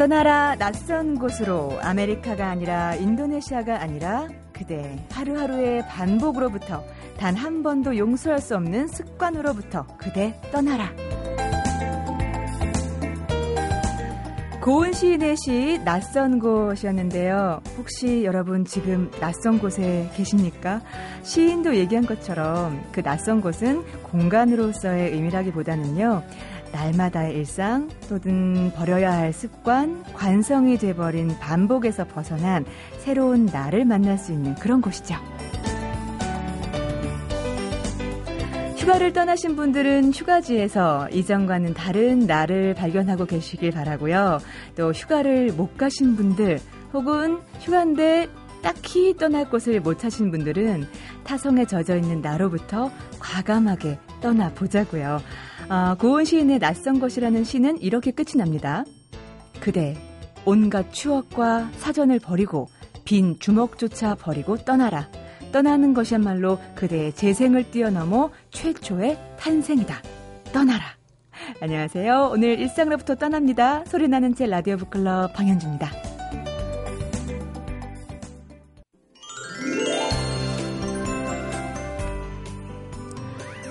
떠나라 낯선 곳으로 아메리카가 아니라 인도네시아가 아니라 그대 하루하루의 반복으로부터 단 한 번도 용서할 수 없는 습관으로부터 그대 떠나라. 고은 시인의 시 낯선 곳이었는데요. 혹시 여러분 지금 낯선 곳에 계십니까? 시인도 얘기한 것처럼 그 낯선 곳은 공간으로서의 의미라기보다는요. 날마다의 일상 또는 버려야 할 습관, 관성이 돼버린 반복에서 벗어난 새로운 나를 만날 수 있는 그런 곳이죠. 휴가를 떠나신 분들은 휴가지에서 이전과는 다른 나를 발견하고 계시길 바라고요. 또 휴가를 못 가신 분들 혹은 휴가인데 딱히 떠날 곳을 못 찾으신 분들은 타성에 젖어 있는 나로부터 과감하게 떠나 보자고요. 아, 고은 시인의 낯선 것이라는 시는 이렇게 끝이 납니다. 그대 온갖 추억과 사전을 버리고 빈 주먹조차 버리고 떠나라. 떠나는 것이야말로 그대의 재생을 뛰어넘어 최초의 탄생이다. 떠나라. 안녕하세요. 오늘 일상으로부터 떠납니다. 소리나는 제 라디오 북클럽 방현주입니다.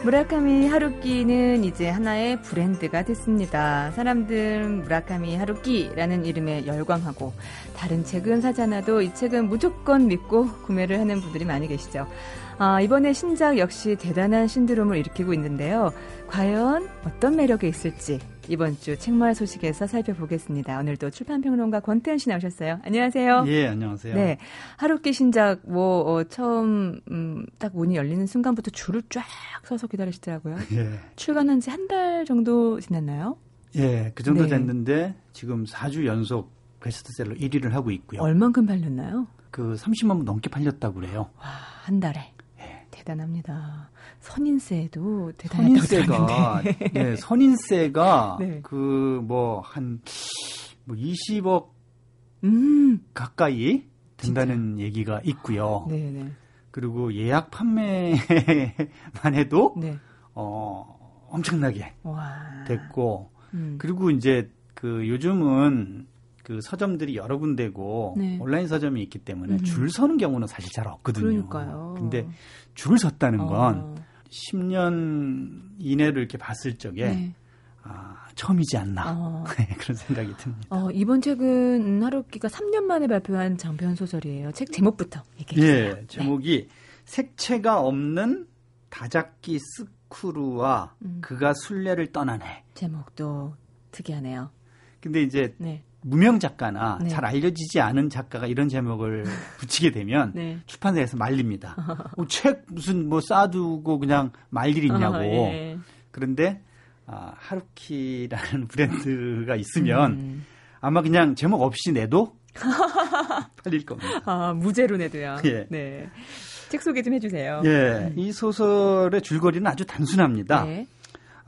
무라카미 하루키는 이제 하나의 브랜드가 됐습니다. 사람들은 무라카미 하루키라는 이름에 열광하고 다른 책은 사지 않아도 이 책은 무조건 믿고 구매를 하는 분들이 많이 계시죠. 아, 이번에 신작 역시 대단한 신드롬을 일으키고 있는데요. 과연 어떤 매력이 있을지 이번 주 책마을 소식에서 살펴보겠습니다. 오늘도 출판평론가 권태현 씨 나오셨어요. 안녕하세요. 예, 안녕하세요. 네. 하루키 신작, 뭐, 어, 처음, 음, 딱 문이 열리는 순간부터 줄을 쫙 서서 기다리시더라고요. 예. 출간한 지 한 달 정도 지났나요? 예, 그 정도 네. 됐는데 지금 4주 연속 베스트셀러 1위를 하고 있고요. 얼만큼 팔렸나요? 그 30만 부 넘게 팔렸다고 그래요. 와, 한 달에. 대단합니다. 선인세도 대단하다고 선인세가 네, 선인세가 네. 그뭐 한뭐 20억 음. 가까이 된다는 진짜? 얘기가 있고요. 네네. 네. 그리고 예약 판매만 해도 네. 어 엄청나게 와. 됐고 음. 그리고 이제 그 요즘은 그 서점들이 여러 군데고 네. 온라인 서점이 있기 때문에 음. 줄 서는 경우는 사실 잘 없거든요. 그러니까요. 근데 줄을 섰다는 건 어. 10년 이내로 이렇게 봤을 적에 네. 아, 처음이지 않나 어. 네, 그런 생각이 듭니다. 어, 이번 책은 하루키가 3년 만에 발표한 장편 소설이에요. 책 제목부터 얘기해 주세요. 예, 제목이 네. 색채가 없는 다잡기 스크루와 음. 그가 순례를 떠나네. 제목도 특이하네요. 근데 이제 네. 무명 작가나 네. 잘 알려지지 않은 작가가 이런 제목을 붙이게 되면 네. 출판사에서 말립니다. 어, 책 무슨 뭐 쌓아두고 그냥 말일 있냐고. 어, 예. 그런데 아, 하루키라는 브랜드가 있으면 음. 아마 그냥 제목 없이 내도 팔릴 겁니다. 아, 무제로 내도요. 예. 네. 책 소개 좀 해주세요. 예. 음. 이 소설의 줄거리는 아주 단순합니다. 네.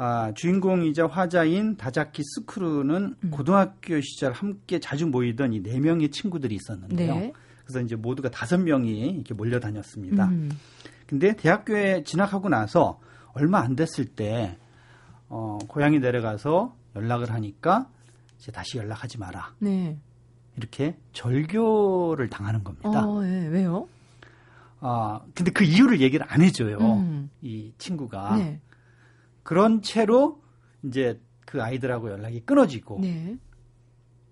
아, 주인공이자 화자인 다자키 스크루는 음. 고등학교 시절 함께 자주 모이던 이 네 명의 친구들이 있었는데요. 네. 그래서 이제 모두가 다섯 명이 이렇게 몰려 다녔습니다. 음. 근데 대학교에 진학하고 나서 얼마 안 됐을 때 어, 고향에 내려가서 연락을 하니까 이제 다시 연락하지 마라. 네. 이렇게 절교를 당하는 겁니다. 어, 네. 왜요? 아, 근데 그 이유를 얘기를 안 해줘요. 음. 이 친구가. 네. 그런 채로 이제 그 아이들하고 연락이 끊어지고 네.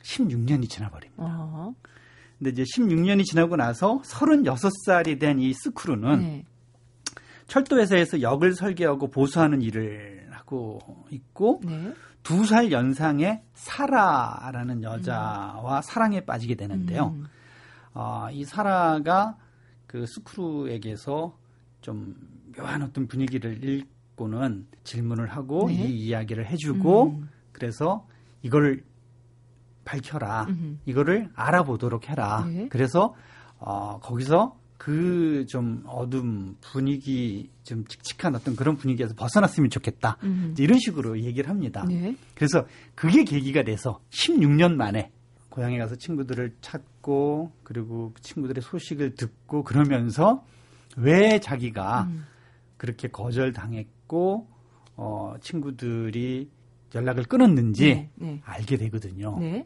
16년이 지나버립니다. 어 근데 이제 16년이 지나고 나서 36살이 된 이 스크루는 네. 철도회사에서 역을 설계하고 보수하는 일을 하고 있고 네. 두살 연상의 사라라는 여자와 음. 사랑에 빠지게 되는데요. 음. 어, 이 사라가 그 스크루에게서 좀 묘한 어떤 분위기를 읽고 갖고는 질문을 하고 네. 이 이야기를 해주고 음. 그래서 이걸 밝혀라. 음. 이거를 알아보도록 해라. 네. 그래서 어, 거기서 그 좀 어둠 분위기 좀 칙칙한 어떤 그런 분위기에서 벗어났으면 좋겠다. 음. 이런 식으로 얘기를 합니다. 네. 그래서 그게 계기가 돼서 16년 만에 고향에 가서 친구들을 찾고 그리고 그 친구들의 소식을 듣고 그러면서 왜 자기가 음. 그렇게 거절당했고 있고 어, 친구들이 연락을 끊었는지 네, 네. 알게 되거든요. 네.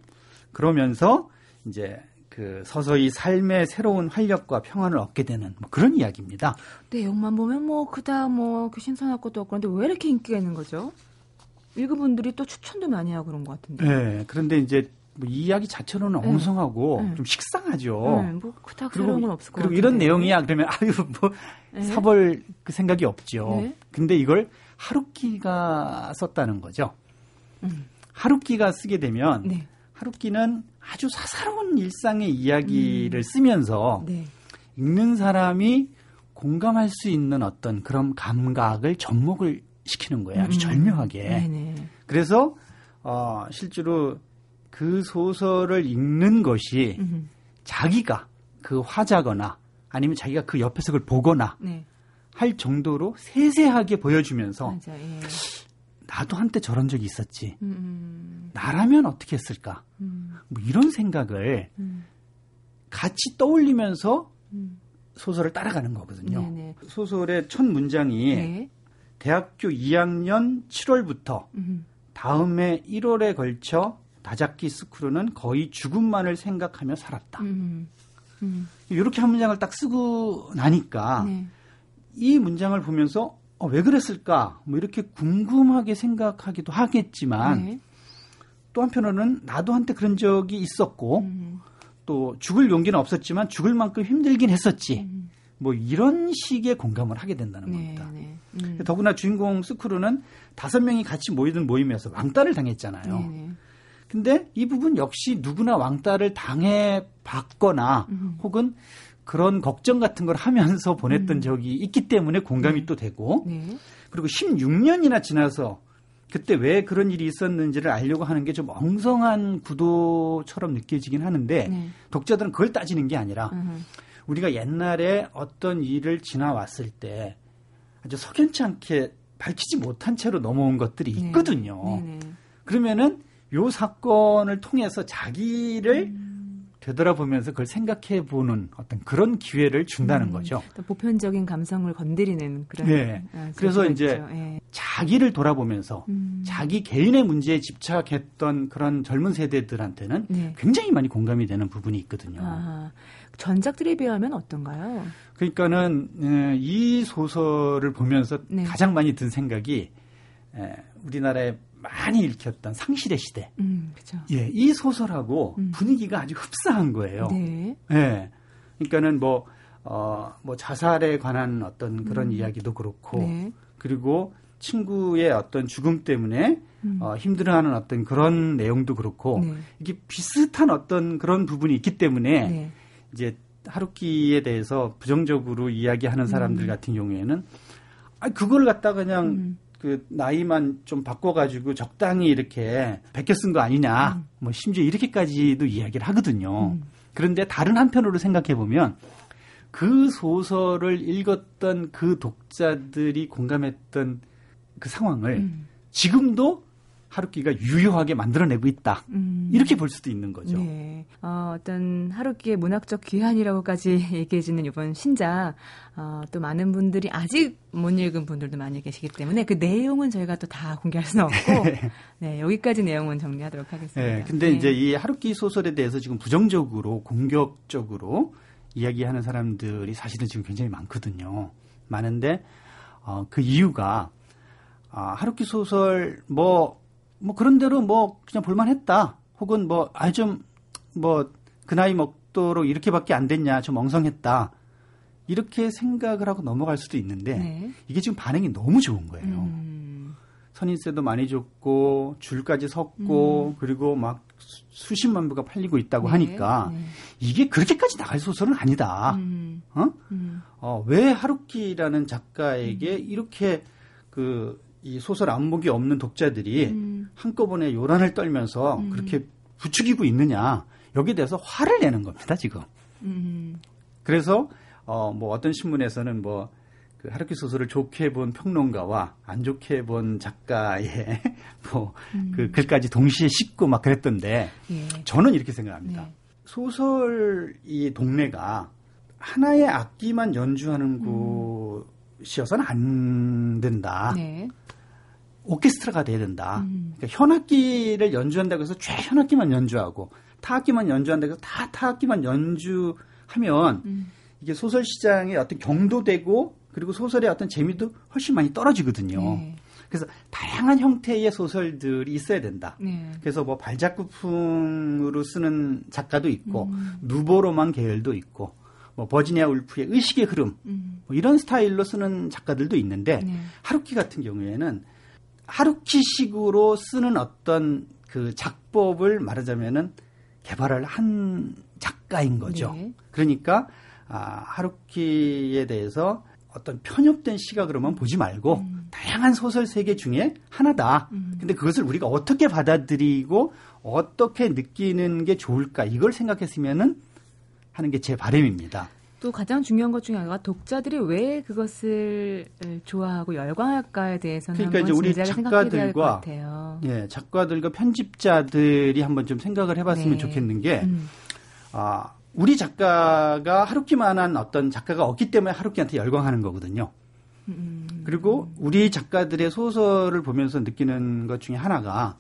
그러면서 이제 그 서서히 삶의 새로운 활력과 평안을 얻게 되는 뭐 그런 이야기입니다. 내용만 보면 뭐 그다 뭐그 신선할 것도 없고 그런데 왜 이렇게 인기가 있는 거죠? 읽은 분들이 또 추천도 많이 하고 그런 것 같은데. 네. 그런데 이제 뭐이 이야기 자체로는 네. 엉성하고 네. 좀 식상하죠. 네. 뭐 그닥 새로운 건 없을 것 그리고 같은데. 이런 내용이야 그러면 아유 뭐 네. 사볼 그 생각이 없죠. 네. 근데 이걸 하루키가 썼다는 거죠. 음. 하루키가 쓰게 되면 네. 하루키는 아주 사사로운 일상의 이야기를 음. 쓰면서 네. 읽는 사람이 공감할 수 있는 어떤 그런 감각을 접목을 시키는 거예요. 아주 음. 절묘하게. 네네. 그래서 어, 실제로 그 소설을 읽는 것이 음. 자기가 그 화자거나 아니면 자기가 그 옆에서 그걸 보거나 네. 할 정도로 세세하게 보여주면서 맞아, 예. 나도 한때 저런 적이 있었지. 음. 음. 나라면 어떻게 했을까? 음. 뭐 이런 생각을 음. 같이 떠올리면서 음. 소설을 따라가는 거거든요. 네네. 소설의 첫 문장이 네. 대학교 2학년 7월부터 다음해 1월에 걸쳐 다자키 스크루는 거의 죽음만을 생각하며 살았다. 이렇게 한 문장을 딱 쓰고 나니까 네. 이 문장을 보면서 어, 왜 그랬을까? 뭐 이렇게 궁금하게 생각하기도 하겠지만 네. 또 한편으로는 나도 한때 그런 적이 있었고 음. 또 죽을 용기는 없었지만 죽을 만큼 힘들긴 했었지. 음. 뭐 이런 식의 공감을 하게 된다는 네, 겁니다. 네. 음. 더구나 주인공 스크루는 다섯 명이 같이 모이던 모임에서 왕따를 당했잖아요. 네, 네. 근데 이 부분 역시 누구나 왕따를 당해 봤거나 음. 혹은 그런 걱정 같은 걸 하면서 보냈던 음. 적이 있기 때문에 공감이 네. 또 되고 네. 그리고 16년이나 지나서 그때 왜 그런 일이 있었는지를 알려고 하는 게 좀 엉성한 구도처럼 느껴지긴 하는데 네. 독자들은 그걸 따지는 게 아니라 음. 우리가 옛날에 어떤 일을 지나왔을 때 아주 석연치 않게 밝히지 못한 채로 넘어온 것들이 네. 있거든요. 네. 그러면은 요 사건을 통해서 자기를 음. 되돌아보면서 그걸 생각해 보는 어떤 그런 기회를 준다는 음, 거죠. 보편적인 감성을 건드리는 그런. 네. 아, 그래서 이제 네. 자기를 돌아보면서 음. 자기 개인의 문제에 집착했던 그런 젊은 세대들한테는 네. 굉장히 많이 공감이 되는 부분이 있거든요. 아, 전작들에 비하면 어떤가요? 그러니까는 에, 이 소설을 보면서 네. 가장 많이 든 생각이 에, 우리나라의 많이 읽혔던 상실의 시대. 음, 그죠. 예, 이 소설하고 음. 분위기가 아주 흡사한 거예요. 네. 예. 그러니까는 뭐, 어, 뭐 자살에 관한 어떤 그런 음. 이야기도 그렇고, 네. 그리고 친구의 어떤 죽음 때문에 음. 어, 힘들어하는 어떤 그런 내용도 그렇고, 네. 이게 비슷한 어떤 그런 부분이 있기 때문에, 네. 이제 하루키에 대해서 부정적으로 이야기하는 사람들 음. 같은 경우에는, 아, 그걸 갖다 그냥 음. 그 나이만 좀 바꿔가지고 적당히 이렇게 베껴 쓴 거 아니냐. 음. 뭐 심지어 이렇게까지도 이야기를 하거든요. 음. 그런데 다른 한편으로 생각해 보면 그 소설을 읽었던 그 독자들이 공감했던 그 상황을 음. 지금도 하루키가 유효하게 만들어내고 있다. 음. 이렇게 볼 수도 있는 거죠. 네. 어, 어떤 하루키의 문학적 귀환이라고까지 얘기해주는 이번 신작, 어, 또 많은 분들이 아직 못 읽은 분들도 많이 계시기 때문에 그 내용은 저희가 또 다 공개할 수는 없고, 네, 여기까지 내용은 정리하도록 하겠습니다. 네, 근데 네. 이제 이 하루키 소설에 대해서 지금 부정적으로, 공격적으로 이야기하는 사람들이 사실은 지금 굉장히 많거든요. 많은데, 어, 그 이유가, 아, 하루키 소설 뭐뭐 그런 대로 뭐 그냥 볼만했다. 혹은 뭐 아 좀 뭐 그 나이 먹도록 이렇게밖에 안 됐냐 좀 엉성했다. 이렇게 생각을 하고 넘어갈 수도 있는데 네. 이게 지금 반응이 너무 좋은 거예요. 음. 선인세도 많이 줬고 줄까지 섰고 음. 그리고 막 수십만 부가 팔리고 있다고 네. 하니까 네. 이게 그렇게까지 나갈 소설은 아니다. 음. 어? 음. 어? 왜 하루키라는 작가에게 음. 이렇게 그 이 소설 안목이 없는 독자들이 음. 한꺼번에 요란을 떨면서 음. 그렇게 부추기고 있느냐 여기에 대해서 화를 내는 겁니다 지금. 음. 그래서 어 뭐 어떤 신문에서는 뭐 그 하루키 소설을 좋게 본 평론가와 안 좋게 본 작가의 뭐그 음. 글까지 동시에 싣고 막 그랬던데 예. 저는 이렇게 생각합니다. 네. 소설 이 동네가 하나의 악기만 연주하는 음. 곳 이어서는 안 된다. 네. 오케스트라가 돼야 된다. 음. 그러니까 현악기를 연주한다고 해서 최 현악기만 연주하고 타악기만 연주한다고 해서 다 타악기만 연주하면 음. 이게 소설 시장의 어떤 경도되고 그리고 소설의 어떤 재미도 훨씬 많이 떨어지거든요. 네. 그래서 다양한 형태의 소설들이 있어야 된다. 네. 그래서 뭐 발자국풍으로 쓰는 작가도 있고 음. 누보로만 계열도 있고 뭐 버지니아 울프의 의식의 흐름 음. 뭐 이런 스타일로 쓰는 작가들도 있는데 네. 하루키 같은 경우에는 하루키식으로 쓰는 어떤 그 작법을 말하자면은 개발을 한 작가인 거죠. 네. 그러니까 아, 하루키에 대해서 어떤 편협된 시각으로만 보지 말고 음. 다양한 소설 세계 중에 하나다. 음. 근데 그것을 우리가 어떻게 받아들이고 어떻게 느끼는 게 좋을까 이걸 생각했으면은 하는 게 제 바람입니다. 또 가장 중요한 것 중에 하나가 독자들이 왜 그것을 좋아하고 열광할까에 대해서는 그러니까 이제 우리 작가들과 예, 작가들과 편집자들이 한번 좀 생각을 해봤으면 네. 좋겠는 게 음. 아, 우리 작가가 하루키만한 어떤 작가가 없기 때문에 하루키한테 열광하는 거거든요. 음. 그리고 우리 작가들의 소설을 보면서 느끼는 것 중에 하나가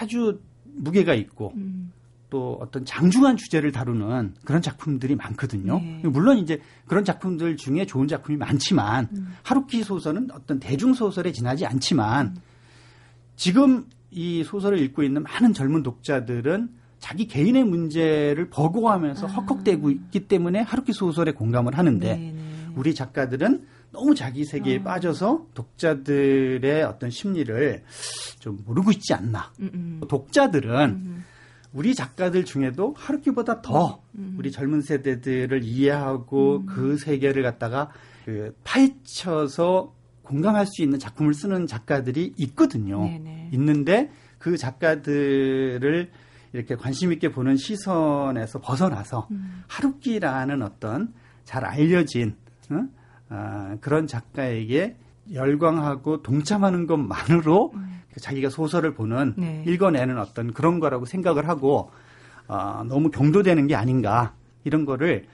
아주 무게가 있고 음. 또 어떤 장중한 주제를 다루는 그런 작품들이 많거든요. 네. 물론 이제 그런 작품들 중에 좋은 작품이 많지만 음. 하루키 소설은 어떤 대중 소설에 지나지 않지만 음. 지금 이 소설을 읽고 있는 많은 젊은 독자들은 자기 개인의 문제를 버거워하면서 아. 헉헉대고 있기 때문에 하루키 소설에 공감을 하는데 네네. 네. 우리 작가들은 너무 자기 세계에 어. 빠져서 독자들의 어떤 심리를 좀 모르고 있지 않나. 음음. 독자들은 음음. 우리 작가들 중에도 하루키보다 더 음. 우리 젊은 세대들을 이해하고 음. 그 세계를 갖다가 그 파헤쳐서 공감할 수 있는 작품을 쓰는 작가들이 있거든요. 네네. 있는데 그 작가들을 이렇게 관심 있게 보는 시선에서 벗어나서 음. 하루키라는 어떤 잘 알려진 어? 어, 그런 작가에게 열광하고 동참하는 것만으로 음. 자기가 소설을 보는 네. 읽어내는 어떤 그런 거라고 생각을 하고 어, 너무 경도되는 게 아닌가 이런 거를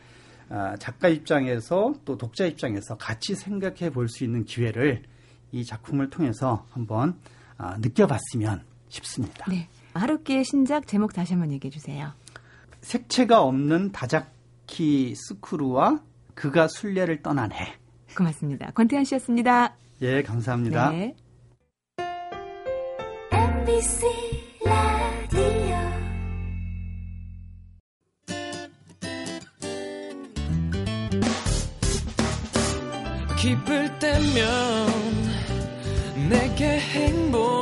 어, 작가 입장에서 또 독자 입장에서 같이 생각해 볼 수 있는 기회를 이 작품을 통해서 한번 어, 느껴봤으면 싶습니다. 네. 하루키의 신작 제목 다시 한번 얘기해 주세요. 색채가 없는 다자키 스크루와 그가 순례를 떠난 해. 고맙습니다. 권태현 씨였습니다. 예, 감사합니다. 네. MBC 라디오 기쁠 때면 내게 행복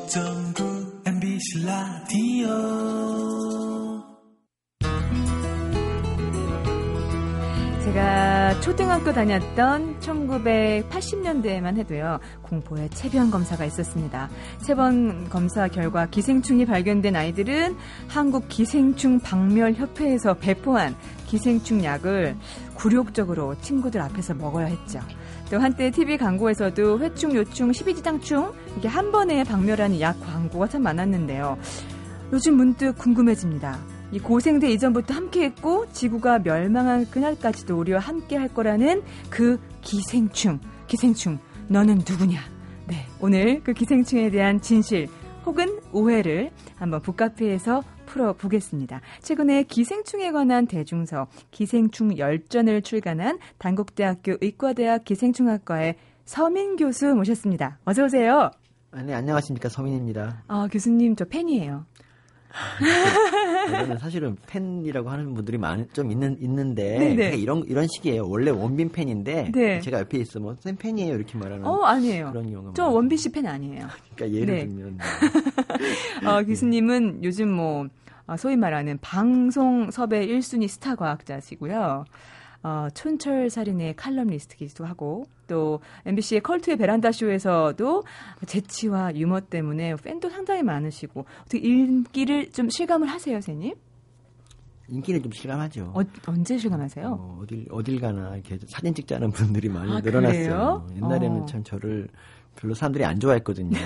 초등학교 다녔던 1980년대에만 해도요, 공포의 체변 검사가 있었습니다. 체변 검사 결과 기생충이 발견된 아이들은 한국 기생충 박멸협회에서 배포한 기생충 약을 굴욕적으로 친구들 앞에서 먹어야 했죠. 또 한때 TV 광고에서도 회충, 요충, 십이지장충 이게 한 번에 박멸하는 약 광고가 참 많았는데요. 요즘 문득 궁금해집니다. 이 고생대 이전부터 함께했고 지구가 멸망한 그날까지도 우리와 함께할 거라는 그 기생충, 기생충, 너는 누구냐? 네, 오늘 그 기생충에 대한 진실 혹은 오해를 한번 북카페에서 풀어보겠습니다. 최근에 기생충에 관한 대중서 기생충 열전을 출간한 단국대학교 의과대학 기생충학과의 서민 교수 모셨습니다. 어서 오세요. 네, 안녕하십니까. 서민입니다. 아, 교수님 저 팬이에요. 저는 사실은 팬이라고 하는 분들이 많, 좀 있는, 있는데, 이런, 이런 식이에요. 원래 원빈 팬인데, 네. 제가 옆에 있으면, 쌤 팬이에요. 이렇게 말하는. 어, 아니에요. 그런 경우가. 저 원빈 씨 팬 아니에요. 그러니까 예를 네. 들면. 어, 교수님은 요즘 뭐, 어, 소위 말하는 방송 섭외 1순위 스타 과학자시고요. 어, 촌철 살인의 칼럼니스트기도 하고 또 MBC의 컬투의 베란다 쇼에서도 재치와 유머 때문에 팬도 상당히 많으시고 어떻게 인기를 좀 실감을 하세요, 선생님? 인기는 좀 실감하죠. 어, 언제 실감하세요? 어, 딜 어딜 가나 이렇게 사진 찍자는 분들이 많이 아, 늘어났어요. 그래요? 옛날에는 어. 참 저를 별로 사람들이 안 좋아했거든요.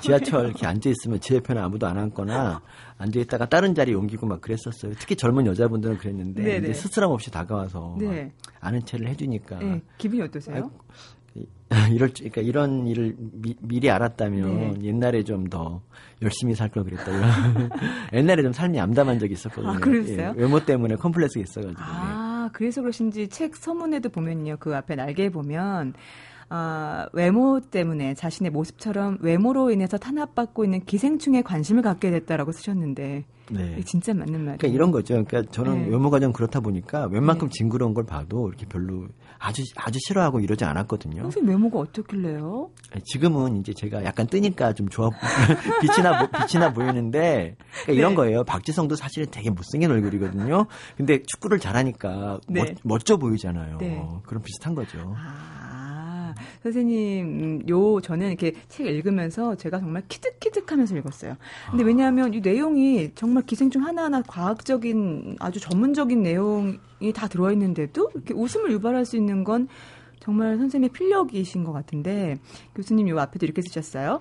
지하철 이렇게 앉아 있으면 제 옆에는 아무도 안 앉거나 앉아 있다가 다른 자리 옮기고 막 그랬었어요. 특히 젊은 여자분들은 그랬는데 네네. 이제 스스럼 없이 다가와서 네. 아는 체를 해주니까 네. 기분이 어떠세요? 이럴 그러니까 이런 일을 미, 리 알았다면 네. 옛날에 좀 더 열심히 살 걸 그랬다. 옛날에 좀 삶이 암담한 적이 있었거든요. 아, 그러셨어요? 예, 외모 때문에 컴플렉스가 있어가지고. 아, 네. 그래서 그러신지 책 서문에도 보면요. 그 앞에 날개에 보면 아, 외모 때문에 자신의 모습처럼 외모로 인해서 탄압받고 있는 기생충에 관심을 갖게 됐다라고 쓰셨는데 네. 진짜 맞는 말이에요. 그러니까 이런 거죠. 그러니까 저는 네. 외모가 좀 그렇다 보니까 웬만큼 네. 징그러운 걸 봐도 이렇게 별로 아주 아주 싫어하고 이러지 않았거든요. 선생님 외모가 어떻길래요? 지금은 이제 제가 약간 뜨니까 좀 좋아 빛이 나 빛이 나 보이는데 그러니까 이런 네. 거예요. 박지성도 사실은 되게 못생긴 얼굴이거든요. 근데 축구를 잘하니까 네. 멋, 져 보이잖아요. 네. 그럼 비슷한 거죠. 아. 선생님, 음, 요, 저는 이렇게 책 읽으면서 제가 정말 키득키득 하면서 읽었어요. 근데 아. 왜냐하면 이 내용이 정말 기생충 하나하나 과학적인 아주 전문적인 내용이 다 들어있는데도 이렇게 웃음을 유발할 수 있는 건 정말 선생님의 필력이신 것 같은데 교수님 요 앞에도 이렇게 쓰셨어요.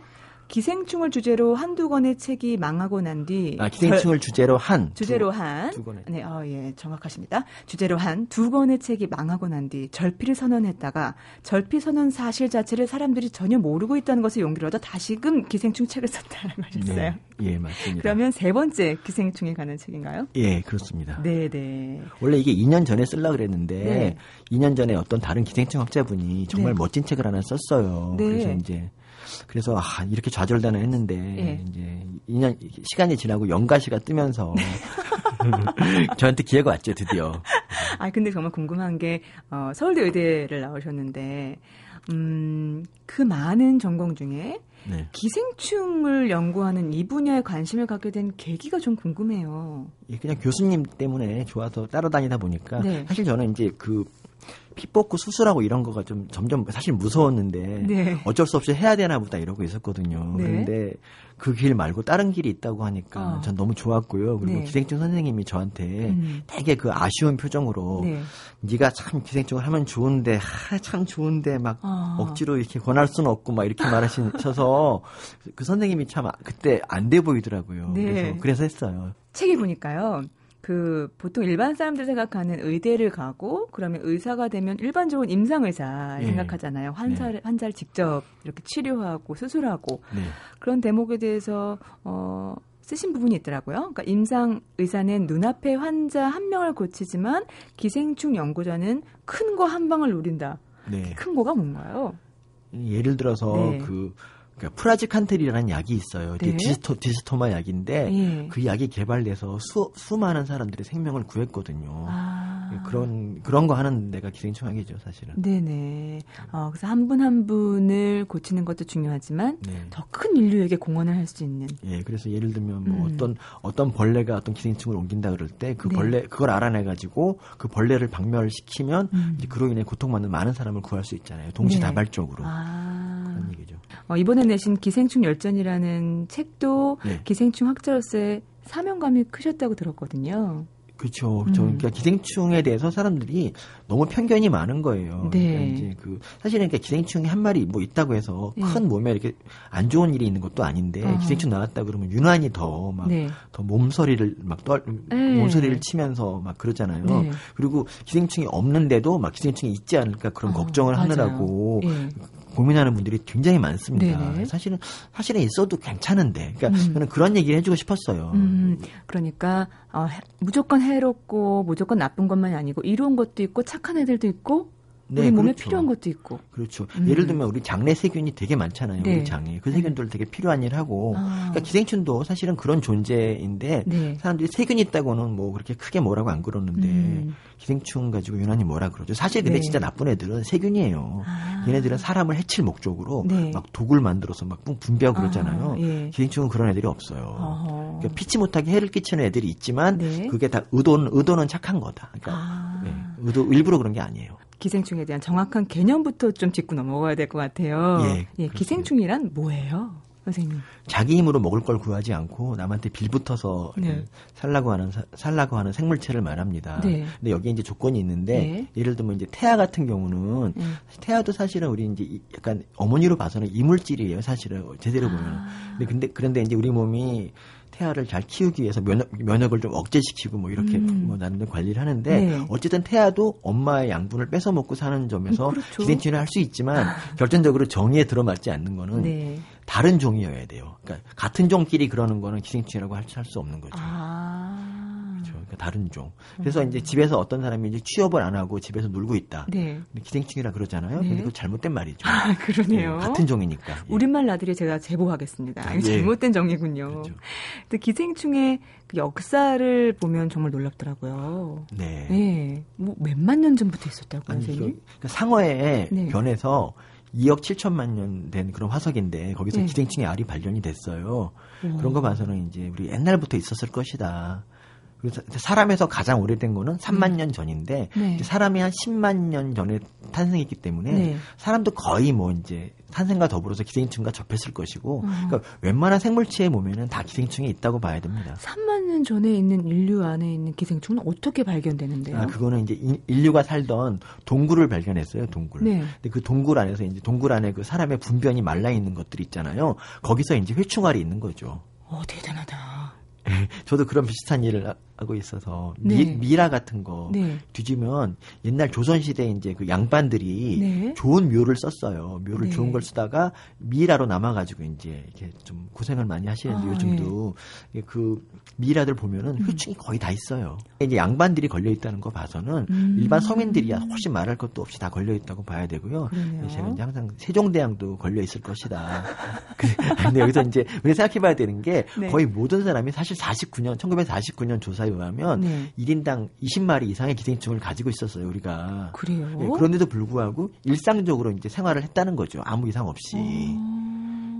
기생충을 주제로 한두 권의 책이 망하고 난 뒤. 아, 기생충을 절, 주제로 한. 주제로 두, 한. 두 권의. 네, 어, 예, 정확하십니다. 주제로 한 두 권의 책이 망하고 난 뒤 절필을 선언했다가 절필 선언 사실 자체를 사람들이 전혀 모르고 있다는 것을 용기를 얻어 다시금 기생충 책을 썼다는 것이었어요. 네, 예, 맞습니다. 그러면 세 번째 기생충에 관한 책인가요? 예, 그렇습니다. 네, 네. 원래 이게 2년 전에 쓰려고 그랬는데 네. 2년 전에 어떤 다른 기생충 학자분이 정말 네. 멋진 책을 하나 썼어요. 네. 그래서 이제 그래서 아, 이렇게 좌절단을 했는데 예. 이제 2년 시간이 지나고 연가시가 뜨면서 저한테 기회가 왔죠 드디어. 아 근데 정말 궁금한 게 어, 서울대 의대를 나오셨는데 음, 그 많은 전공 중에 네. 기생충을 연구하는 이 분야에 관심을 갖게 된 계기가 좀 궁금해요. 예, 그냥 교수님 때문에 좋아서 따라다니다 보니까 네. 사실 저는 이제 그 피 뽑고 수술하고 이런 거가 좀 점점 사실 무서웠는데 네. 어쩔 수 없이 해야 되나 보다 이러고 있었거든요. 네. 그런데 그 길 말고 다른 길이 있다고 하니까 어. 전 너무 좋았고요. 그리고 네. 기생충 선생님이 저한테 음. 되게 그 아쉬운 표정으로 네. 네가 참 기생충을 하면 좋은데 하, 참 좋은데 막 어. 억지로 이렇게 권할 수는 없고 막 이렇게 말하셔서 그 선생님이 참 그때 안 돼 보이더라고요. 네. 그래서 그래서 했어요. 책에 보니까요. 그 보통 일반 사람들 생각하는 의대를 가고 그러면 의사가 되면 일반적으로 임상 의사 예. 생각하잖아요. 환자를 네. 환자를 직접 이렇게 치료하고 수술하고 네. 그런 대목에 대해서 어 쓰신 부분이 있더라고요. 그러니까 임상 의사는 눈앞에 환자 한 명을 고치지만 기생충 연구자는 큰 거 한 방을 노린다. 네. 큰 거가 뭔가요? 예를 들어서 네. 그 그러니까 프라지칸텔이라는 약이 있어요. 네. 디스토, 디스토마 약인데 네. 그 약이 개발돼서 수, 수많은 사람들의 생명을 구했거든요. 아. 예, 그런 그런 거 하는 데가 기생충학이죠, 사실은. 네네. 어, 그래서 한 분한 한 분을 고치는 것도 중요하지만 네. 더큰 인류에게 공헌을 할 수 있는. 예, 그래서 예를 들면 뭐 음. 어떤 어떤 벌레가 어떤 기생충을 옮긴다 그럴 때그 네. 벌레 그걸 알아내 가지고 그 벌레를 박멸시키면 음. 그로 인해 고통받는 많은 사람을 구할 수 있잖아요. 동시다발적으로. 네. 아. 그런 얘기죠. 어, 이번에 내신 기생충 열전이라는 책도 네. 기생충 학자로서의 사명감이 크셨다고 들었거든요. 그렇죠. 음. 그러니까 기생충에 대해서 사람들이 너무 편견이 많은 거예요. 네. 그러니까 이제 그 사실은 그러니까 기생충이 한 마리 뭐 있다고 해서 네. 큰 몸에 이렇게 안 좋은 일이 있는 것도 아닌데 어. 기생충 나왔다 그러면 유난히 더 막더 네. 몸서리를 막 떨, 네. 몸서리를 치면서 막 그러잖아요. 네. 그리고 기생충이 없는데도 막 기생충이 있지 않을까 그런 어, 걱정을 맞아요. 하느라고 예. 고민하는 분들이 굉장히 많습니다. 네네. 사실은 사실은 있어도 괜찮은데, 그러니까 음. 저는 그런 얘기를 해주고 싶었어요. 음, 그러니까 어, 무조건 해롭고 무조건 나쁜 것만이 아니고 이로운 것도 있고 착한 애들도 있고 네, 우리 몸에 그렇죠. 필요한 것도 있고. 그렇죠. 음. 예를 들면 우리 장내 세균이 되게 많잖아요. 네. 우리 장에. 그 세균들 되게 필요한 일 하고. 아. 그러니까 기생충도 사실은 그런 존재인데 네. 사람들이 세균이 있다고는 뭐 그렇게 크게 뭐라고 안 그러는데 음. 기생충 가지고 유난히 뭐라 그러죠. 사실 근데 네. 진짜 나쁜 애들은 세균이에요. 아. 얘네들은 사람을 해칠 목적으로 네. 막 독을 만들어서 막 분비하고 아. 그러잖아요. 아. 예. 기생충은 그런 애들이 없어요. 그러니까 피치 못하게 해를 끼치는 애들이 있지만 네. 그게 다 의도는 의도는 착한 거다. 그러니까 아. 네. 의도 일부러 그런 게 아니에요. 기생충에 대한 정확한 개념부터 좀 짚고 넘어가야 될 것 같아요. 예, 예 기생충이란 뭐예요? 선생님. 자기 힘으로 먹을 걸 구하지 않고 남한테 빌붙어서 네. 살라고 하는 살라고 하는 생물체를 말합니다. 네. 근데 여기에 이제 조건이 있는데 네. 예를 들면 이제 태아 같은 경우는 네. 태아도 사실은 우리 이제 약간 어머니로 봐서는 이물질이에요. 사실은 제대로 보면. 아. 근데 근데 그런데 이제 우리 몸이 태아를 잘 키우기 위해서 면역, 면역을 좀 억제시키고 뭐 이렇게 음. 뭐 나름대로 관리를 하는데 네. 어쨌든 태아도 엄마의 양분을 뺏어 먹고 사는 점에서 음, 그렇죠. 기생충을 할 수 있지만 결정적으로 정의에 들어맞지 않는 거는 네. 다른 종이어야 돼요. 그러니까 같은 종끼리 그러는 거는 기생충이라고 할 수 없는 거죠. 아. 그러니까 다른 종. 그래서 음. 이제 집에서 어떤 사람이 이제 취업을 안 하고 집에서 놀고 있다. 네. 기생충이라 그러잖아요. 네. 근데 그 잘못된 말이죠. 아, 그러네요. 네, 같은 종이니까. 예. 우리말 나들이 제가 제보하겠습니다. 아, 예. 잘못된 정이군요. 그렇죠. 근데 기생충의 그 역사를 보면 정말 놀랍더라고요. 네. 네. 뭐 몇만 년 전부터 있었다고 아니, 선생님? 그, 그 상어의 네. 변에서 2억 7천만 년 된 그런 화석인데 거기서 네. 기생충의 알이 발견이 됐어요. 오. 그런 거 봐서는 이제 우리 옛날부터 있었을 것이다. 그래서 사람에서 가장 오래된 거는 3만 음. 년 전인데 네. 사람이 한 10만 년 전에 탄생했기 때문에 네. 사람도 거의 뭐 이제 탄생과 더불어서 기생충과 접했을 것이고 음. 그러니까 웬만한 생물체의 몸에는 다 기생충이 있다고 봐야 됩니다. 3만 년 전에 있는 인류 안에 있는 기생충은 어떻게 발견되는데요? 아, 그거는 이제 인류가 살던 동굴을 발견했어요, 동굴. 네. 근데 그 동굴 안에서 이제 동굴 안에 그 사람의 분변이 말라 있는 것들 있잖아요. 거기서 이제 회충알이 있는 거죠. 어, 대단하다. 저도 그런 비슷한 일을 하고 있어서 네. 미, 라 같은 거 네. 뒤지면 옛날 조선 시대 이제 그 양반들이 네. 좋은 묘를 썼어요. 묘를 네. 좋은 걸 쓰다가 미라로 남아 가지고 이제 이렇게 좀 고생을 많이 하시는데 아, 요즘도 예. 그 미라들 보면은 음. 효충이 거의 다 있어요. 이제 양반들이 걸려 있다는 거 봐서는 음. 일반 서민들이야 훨씬 말할 것도 없이 다 걸려 있다고 봐야 되고요. 그러네요. 제가 이제 항상 세종대왕도 걸려 있을 것이다. 근데 여기서 이제 우리 생각해 봐야 되는 게 네. 거의 모든 사람이 사실 49년 1949년 조사에 의하면 네. 1인당 20마리 이상의 기생충을 가지고 있었어요 우리가. 그래요? 네, 그런데도 불구하고 일상적으로 이제 생활을 했다는 거죠 아무 이상 없이. 어...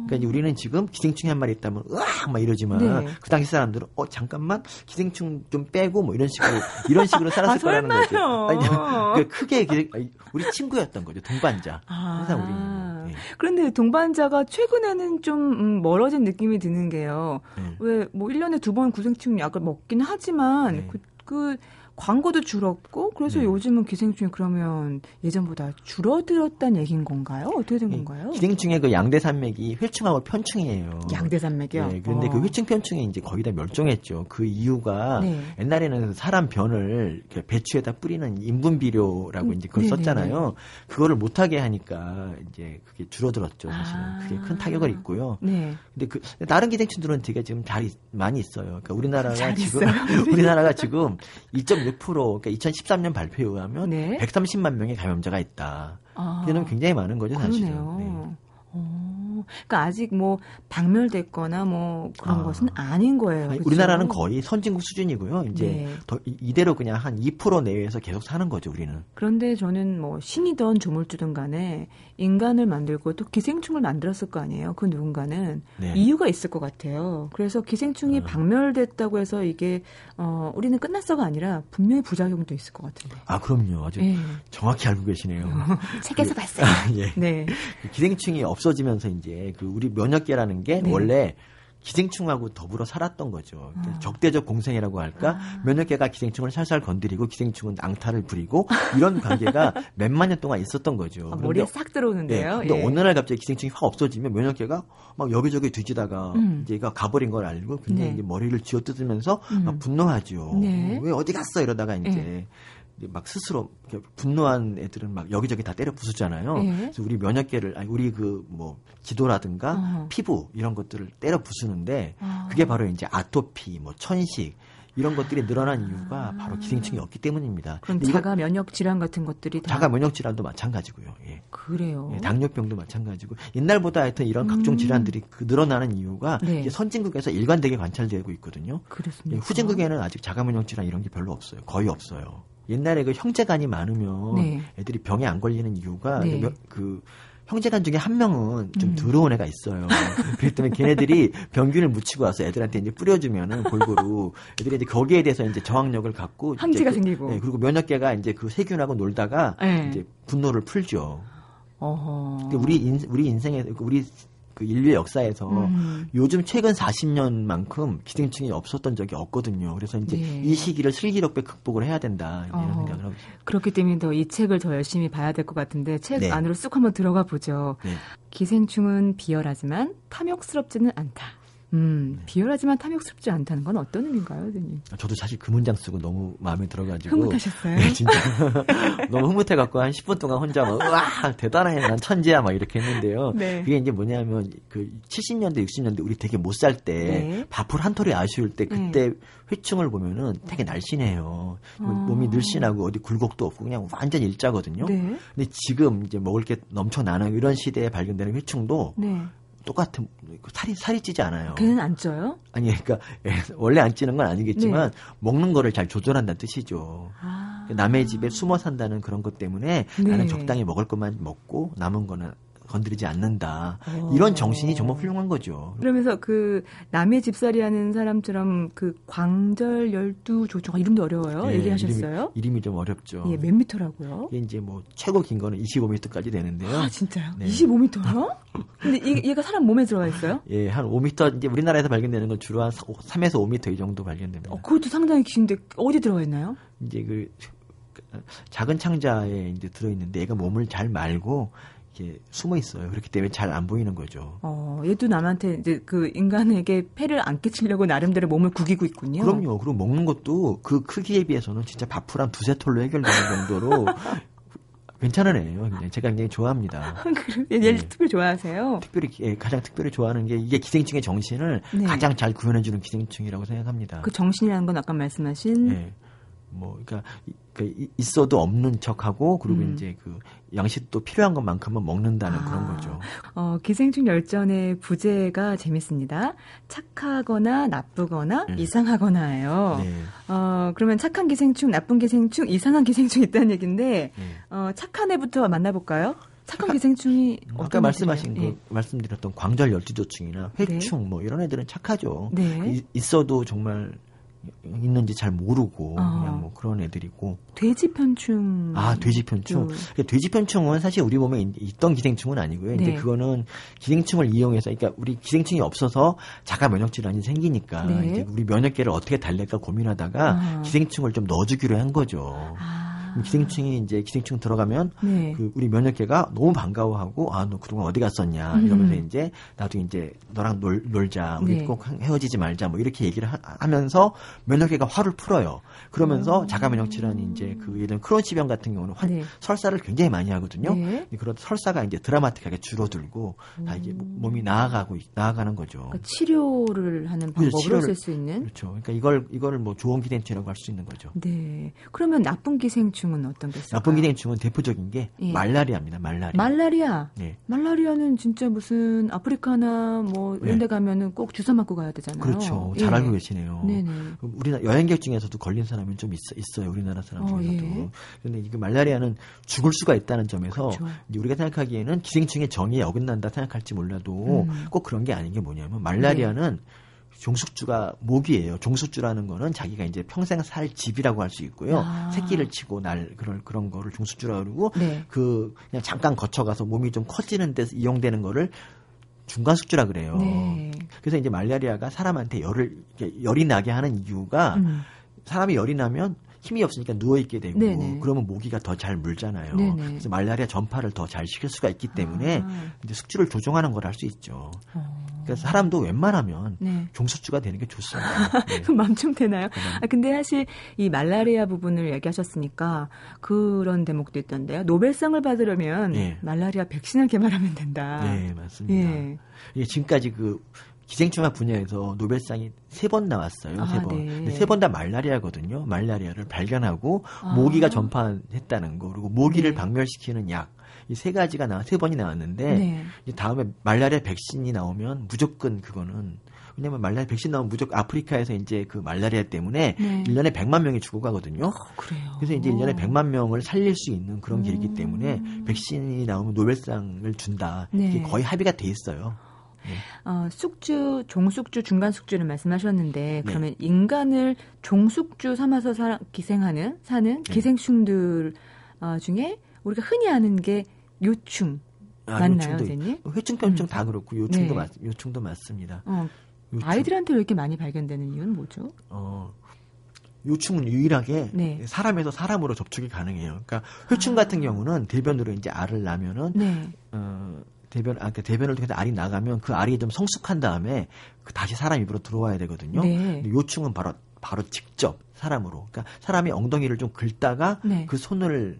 그러니까 우리는 지금 기생충이 한 마리 있다면 으악 막 이러지만 네. 그 당시 사람들은 어 잠깐만 기생충 좀 빼고 뭐 이런 식으로 이런 식으로 살았을 아, 거라는 거죠. 아니, 그 크게 기생, 우리 친구였던 거죠 동반자. 아. 항상 우리. 네. 그런데 동반자가 최근에는 좀 음, 멀어진 느낌이 드는 게요. 네. 왜뭐 1년에 두 번 구생충 약을 먹긴 하지만 네. 그, 그 광고도 줄었고 그래서 네. 요즘은 기생충이 그러면 예전보다 줄어들었다는 얘기인 건가요? 어떻게 된 네. 건가요? 기생충의 그 양대 산맥이 회충하고 편충이에요. 양대 산맥이요? 네, 그런데 어. 그 회충 편충이 이제 거의 다 멸종했죠. 그 이유가 네. 옛날에는 사람 변을 배추에다 뿌리는 인분 비료라고 음, 이제 그걸 네네네. 썼잖아요. 그거를 못 하게 하니까 이제 그게 줄어들었죠. 사실은 아. 그게 큰 타격을 입고요. 네. 근데 그 다른 기생충들은 되게 지금 잘 많이 있어요. 그러니까 우리나라가 지금 우리나라가 지금 2.6 그러니까 2013년 발표에 의하면 네. 130만 명의 감염자가 있다. 아, 이는 굉장히 많은 거죠, 사실은. 네. 어, 그러니까 아직 뭐 박멸됐거나 뭐 그런 아. 것은 아닌 거예요. 아니, 우리나라는 거의 선진국 수준이고요. 이제 네. 더 이대로 그냥 한 2% 내외에서 계속 사는 거죠, 우리는. 그런데 저는 뭐 신이든 조물주든 간에 인간을 만들고 또 기생충을 만들었을 거 아니에요. 그 누군가는 네. 이유가 있을 것 같아요. 그래서 기생충이 아. 박멸됐다고 해서 이게 어 우리는 끝났어가 아니라 분명히 부작용도 있을 것 같은데. 아 그럼요. 아주 네. 정확히 알고 계시네요. 책에서 그, 봤어요. 예. 네. 기생충이 없어지면서 이제 그 우리 면역계라는 게 네. 원래 기생충하고 더불어 살았던 거죠. 아. 적대적 공생이라고 할까? 아. 면역계가 기생충을 살살 건드리고 기생충은 앙탈을 부리고 이런 관계가 몇만 년 동안 있었던 거죠. 아, 머리에 싹 들어오는데요. 네, 근데 예. 어느 날 갑자기 기생충이 확 없어지면 면역계가 막 여기저기 뒤지다가 음. 이제 얘가 가버린 걸 알고 굉장히 네. 머리를 쥐어뜯으면서 음. 막 분노하죠. 네. 왜 어디 갔어 이러다가 이제 네. 막 스스로 분노한 애들은 막 여기저기 다 때려 부수잖아요. 예. 그래서 우리 면역계를 아니 우리 그 뭐 기도라든가 어. 피부 이런 것들을 때려 부수는데 어. 그게 바로 이제 아토피, 뭐 천식 이런 것들이 늘어난 이유가 바로 기생충이 없기 때문입니다. 그럼 자가 면역 질환 같은 것들이 다 자가 면역 질환도 마찬가지고요. 예. 그래요. 예, 당뇨병도 마찬가지고 옛날보다 하여튼 이런 각종 음. 질환들이 그 늘어나는 이유가 네. 이제 선진국에서 일관되게 관찰되고 있거든요. 그렇습니다. 예, 후진국에는 아직 자가 면역 질환 이런 게 별로 없어요. 거의 없어요. 옛날에 그 형제간이 많으면 네. 애들이 병에 안 걸리는 이유가 네. 그 형제간 중에 한 명은 좀 음. 더러운 애가 있어요. 그렇기 때문에 걔네들이 병균을 묻히고 와서 애들한테 이제 뿌려주면은 골고루 애들이 이제 거기에 대해서 이제 저항력을 갖고 항지가 그, 생기고 네, 그리고 면역계가 이제 그 세균하고 놀다가 네. 이제 분노를 풀죠. 어허. 우리 인, 우리 인생에 우리 그 인류의 역사에서 음. 요즘 최근 40년만큼 기생충이 없었던 적이 없거든요. 그래서 이제 네. 이 시기를 슬기롭게 극복을 해야 된다 이런 어. 생각을 하고 있습니다. 그렇기 때문에 더 이 책을 더 열심히 봐야 될 것 같은데 책 네. 안으로 쑥 한번 들어가 보죠. 네. 기생충은 비열하지만 탐욕스럽지는 않다. 음, 네. 비열하지만 탐욕스럽지 않다는 건 어떤 의미인가요, 선생님? 저도 사실 그 문장 쓰고 너무 마음에 들어가지고. 흐뭇하셨어요? 네, 진짜. 너무 흐뭇해갖고 한 10분 동안 혼자 막, 우와, 대단해, 난 천재야, 막 이렇게 했는데요. 네. 그게 이제 뭐냐면, 그 70년대, 60년대 우리 되게 못 살 때, 네. 밥풀 한 톨이 아쉬울 때, 그때 네. 회충을 보면은 되게 날씬해요. 아. 몸이 늘씬하고 어디 굴곡도 없고 그냥 완전 일자거든요. 네. 근데 지금 이제 먹을 게 넘쳐나는 이런 시대에 발견되는 회충도 네. 똑같은 살이 살이 찌지 않아요. 걔는 안 쪄요? 아니 그러니까 원래 안 찌는 건 아니겠지만 네. 먹는 거를 잘 조절한다는 뜻이죠. 아. 남의 집에 숨어 산다는 그런 것 때문에 네. 나는 적당히 먹을 것만 먹고 남은 거는 건드리지 않는다. 오. 이런 정신이 정말 훌륭한 거죠. 그러면서 그 남의 집살이 하는 사람처럼 그 광절 열두 조조가 이름도 어려워요. 네, 얘기하셨어요? 이름이, 이름이, 좀 어렵죠. 예, 몇 미터라고요? 이게 이제 뭐 최고 긴 거는 25미터까지 되는데요. 아, 진짜요? 네. 25미터요? 근데 이, 얘가 사람 몸에 들어가 있어요? 예, 한 5미터 이제 우리나라에서 발견되는 건 주로 한 3에서 5미터 이 정도 발견됩니다. 어, 그것도 상당히 긴데 어디 들어가 있나요? 이제 그 작은 창자에 이제 들어 있는데 얘가 몸을 잘 말고 이렇게 숨어 있어요. 그렇기 때문에 잘 안 보이는 거죠. 어, 얘도 남한테 이제 그 인간에게 폐를 안 끼치려고 나름대로 몸을 구기고 있군요. 그럼요. 그리고 먹는 것도 그 크기에 비해서는 진짜 밥풀 한 두세 톨로 해결되는 정도로 괜찮은 애예요. 굉장히. 제가 굉장히 좋아합니다. 얘를 네. 특별히 좋아하세요? 특별히 예, 가장 특별히 좋아하는 게 이게 기생충의 정신을 네. 가장 잘 구현해주는 기생충이라고 생각합니다. 그 정신이라는 건 아까 말씀하신 네. 뭐 그러니까 그 있어도 없는 척하고 그리고 음. 이제 그 양식도 필요한 것만큼은 먹는다는 아. 그런 거죠. 어, 기생충 열전의 부제가 재밌습니다. 착하거나 나쁘거나 네. 이상하거나예요. 네. 어, 그러면 착한 기생충, 나쁜 기생충, 이상한 기생충 있다는 얘기인데 네. 어, 착한 애부터 만나볼까요? 착한 기생충이 아까 말씀하신 그 네. 말씀드렸던 광절 열두조충이나 회충 네. 뭐 이런 애들은 착하죠. 네. 있어도 정말 있는지 잘 모르고 어. 그냥 뭐 그런 애들이고 돼지 편충 아 돼지 편충 그. 돼지 편충은 사실 우리 몸에 있던 기생충은 아니고요 네. 이제 그거는 기생충을 이용해서 그러니까 우리 기생충이 없어서 자가 면역 질환이 생기니까 네. 이제 우리 면역계를 어떻게 달랠까 고민하다가 아. 기생충을 좀 넣어주기로 한 거죠. 아. 기생충이 이제 기생충 들어가면 네. 그 우리 면역계가 너무 반가워하고 아 너 그동안 어디 갔었냐 음. 이러면서 이제 나도 이제 너랑 놀, 놀자 우리 네. 꼭 헤어지지 말자 뭐 이렇게 얘기를 하, 면서 면역계가 화를 풀어요. 그러면서 오. 자가 면역 질환이 이제 그 예를 크론치병 같은 경우는 환, 네. 설사를 굉장히 많이 하거든요. 네. 그런 설사가 이제 드라마틱하게 줄어들고 다 이게 몸이 나아가고 나아가는 거죠. 그러니까 치료를 하는 방법으로 그렇죠. 쓸수 있는 그렇죠. 그러니까 이걸 이거를 뭐 좋은 기생충이라고 할 수 있는 거죠. 네. 그러면 나쁜 기생충 기생충은 어떤 게 있을까요? 나쁜 기생충은 대표적인 게 예. 말라리아입니다. 말라리아. 말라리아. 네. 말라리아는 진짜 무슨 아프리카나 뭐 이런 네. 데 가면은 꼭 주사 맞고 가야 되잖아요. 그렇죠. 잘 예. 알고 계시네요. 네네. 우리나라 여행객 중에서도 걸린 사람이 좀 있어, 요 우리나라 사람 어, 중에서도. 어, 그런데 이게 말라리아는 죽을 수가 있다는 점에서 그렇죠. 우리가 생각하기에는 기생충의 정의에 어긋난다 생각할지 몰라도 음. 꼭 그런 게 아닌 게 뭐냐면 말라리아는 네. 종숙주가 모기예요. 종숙주라는 거는 자기가 이제 평생 살 집이라고 할 수 있고요. 아. 새끼를 치고 날 그런 그런 거를 종숙주라 그러고 네. 그 그냥 잠깐 거쳐가서 몸이 좀 커지는 데서 이용되는 거를 중간 숙주라 그래요. 네. 그래서 이제 말라리아가 사람한테 열을 열이 나게 하는 이유가 음. 사람이 열이 나면 힘이 없으니까 누워 있게 되고 네네. 그러면 모기가 더 잘 물잖아요. 네네. 그래서 말라리아 전파를 더 잘 시킬 수가 있기 때문에 아. 이제 숙주를 조종하는 걸 할 수 있죠. 어. 그래서 사람도 웬만하면 네. 종숙주가 되는 게 좋습니다. 네. 그럼 좀 되나요? 아, 근데 사실 이 말라리아 부분을 얘기하셨으니까 그런 대목도 있던데요. 노벨상을 받으려면 네. 말라리아 백신을 개발하면 된다. 네, 맞습니다. 예. 예, 지금까지 그 기생충학 분야에서 노벨상이 세 번 나왔어요. 아, 세 번. 네. 세번 다 말라리아거든요. 말라리아를 발견하고 아. 모기가 전파했다는 거 그리고 모기를 네. 박멸시키는 약. 이 세 가지가 나와 세 번이 나왔는데 네. 다음에 말라리아 백신이 나오면 무조건 그거는 왜냐면 말라리아 백신 나오면 무조건 아프리카에서 이제 그 말라리아 때문에 네. 1년에 100만 명이 죽어가거든요. 어, 그래요. 그래서 이제 1년에 100만 명을 살릴 수 있는 그런 길이기 때문에 백신이 나오면 노벨상을 준다. 네. 이게 거의 합의가 돼 있어요. 네. 어, 숙주, 종숙주, 중간 숙주를 말씀하셨는데 네. 그러면 인간을 종숙주 삼아서 사, 기생하는 사는 네. 기생충들 어, 중에 우리가 흔히 아는 게 요충 아, 맞나요, 선생님? 회충병증 음. 다 그렇고 요충도 네. 맞, 요충도 맞습니다. 어, 요충. 아이들한테 왜 이렇게 많이 발견되는 이유는 뭐죠? 어, 요충은 유일하게 네. 사람에서 사람으로 접촉이 가능해요. 그러니까 회충 아. 같은 경우는 대변으로 이제 알을 낳으면은 네. 어, 대변 아 그러니까 대변을 통해서 알이 나가면 그 알이 좀 성숙한 다음에 그 다시 사람 입으로 들어와야 되거든요. 네. 요충은 바로 바로 직접 사람으로. 그러니까 사람이 엉덩이를 좀 긁다가 네. 그 손을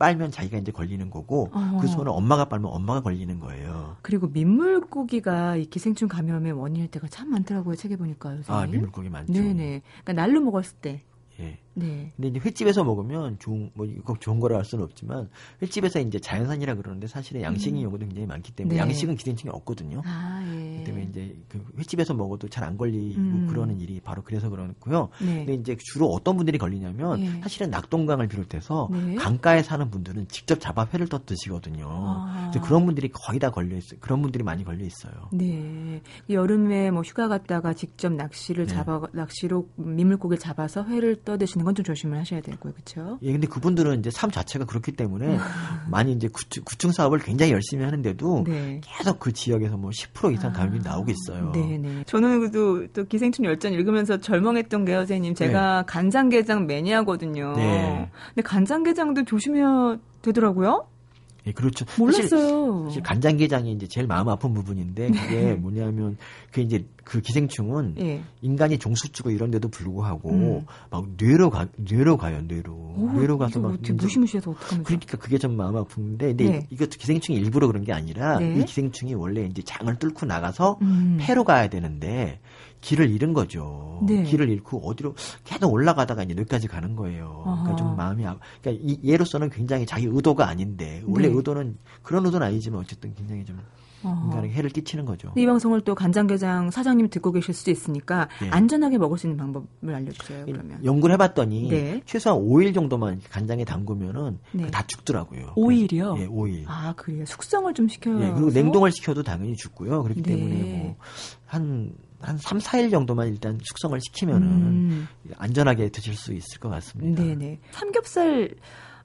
빨면 자기가 이제 걸리는 거고 어. 그 손을 엄마가 빨면 엄마가 걸리는 거예요. 그리고 민물고기가 이 기생충 감염의 원인일 때가 참 많더라고요. 책에 보니까요. 선생님. 아 민물고기 많죠. 네네. 그러니까 날로 먹었을 때 예. 네. 근데 이제 횟집에서 먹으면 좋은 뭐꼭 좋은 거라 할 수는 없지만 횟집에서 이제 자연산이라 그러는데 사실은 양식인 음. 경우도 굉장히 많기 때문에 네. 양식은 기생충이 없거든요. 아, 예. 때문에 이제 그 횟집에서 먹어도 잘 안 걸리고 음. 그러는 일이 바로 그래서 그렇고요. 네. 근데 이제 주로 어떤 분들이 걸리냐면 예. 사실은 낙동강을 비롯해서 네. 강가에 사는 분들은 직접 잡아 회를 떠 드시거든요. 아. 그런 분들이 거의 다 걸려 있어요. 그런 분들이 많이 걸려 있어요. 네. 여름에 뭐 휴가 갔다가 직접 낚시를 네. 잡아 낚시로 민물고기를 잡아서 회를 떠 드 시는 건 좀 조심을 하셔야 되고요. 그렇죠? 예, 근데 그분들은 이제 삶 자체가 그렇기 때문에 많이 이제 구충, 구충 사업을 굉장히 열심히 하는데도 네. 계속 그 지역에서 뭐 10% 이상 감염이 아, 나오고 있어요. 네, 네. 저는 또, 또 기생충 열전 읽으면서 절망했던 게 선생님 제가 네. 간장게장 매니아거든요. 네. 근데 간장게장도 조심해야 되더라고요. 예, 그렇죠. 몰랐어요. 사실, 사실 간장게장이 이제 제일 마음 아픈 부분인데 그게 네. 뭐냐면 그 이제 그 기생충은 예. 인간이 종수주고 이런 데도 불구하고 음. 막 뇌로 가 뇌로 가요 뇌로 오, 뇌로 가서 막 무시무시해서 어떡합니까? 그러니까 그게 좀 마음 아픈데 근데 네. 이것도 기생충이 일부러 그런 게 아니라 네. 이 기생충이 원래 이제 장을 뚫고 나가서 음. 폐로 가야 되는데 길을 잃은 거죠. 네. 길을 잃고 어디로 계속 올라가다가 이제 여기까지 가는 거예요. 아하. 그러니까 좀 마음이 아, 그러니까 이, 얘로서는 굉장히 자기 의도가 아닌데 원래 네. 의도는 그런 의도는 아니지만 어쨌든 굉장히 좀 인간에게 해를 끼치는 거죠. 이 방송을 또 간장게장 사장님 듣고 계실 수도 있으니까 네. 안전하게 먹을 수 있는 방법을 알려주세요. 그러면 연구를 해봤더니 네. 최소한 5일 정도만 간장에 담그면은 네. 다 죽더라고요. 5일이요? 예, 5일. 아 그래요. 숙성을 좀 시켜요. 예, 그리고 냉동을 시켜도 당연히 죽고요. 그렇기 네. 때문에 뭐 한 한 3, 4일 정도만 일단 숙성을 시키면은 음. 안전하게 드실 수 있을 것 같습니다. 네네. 삼겹살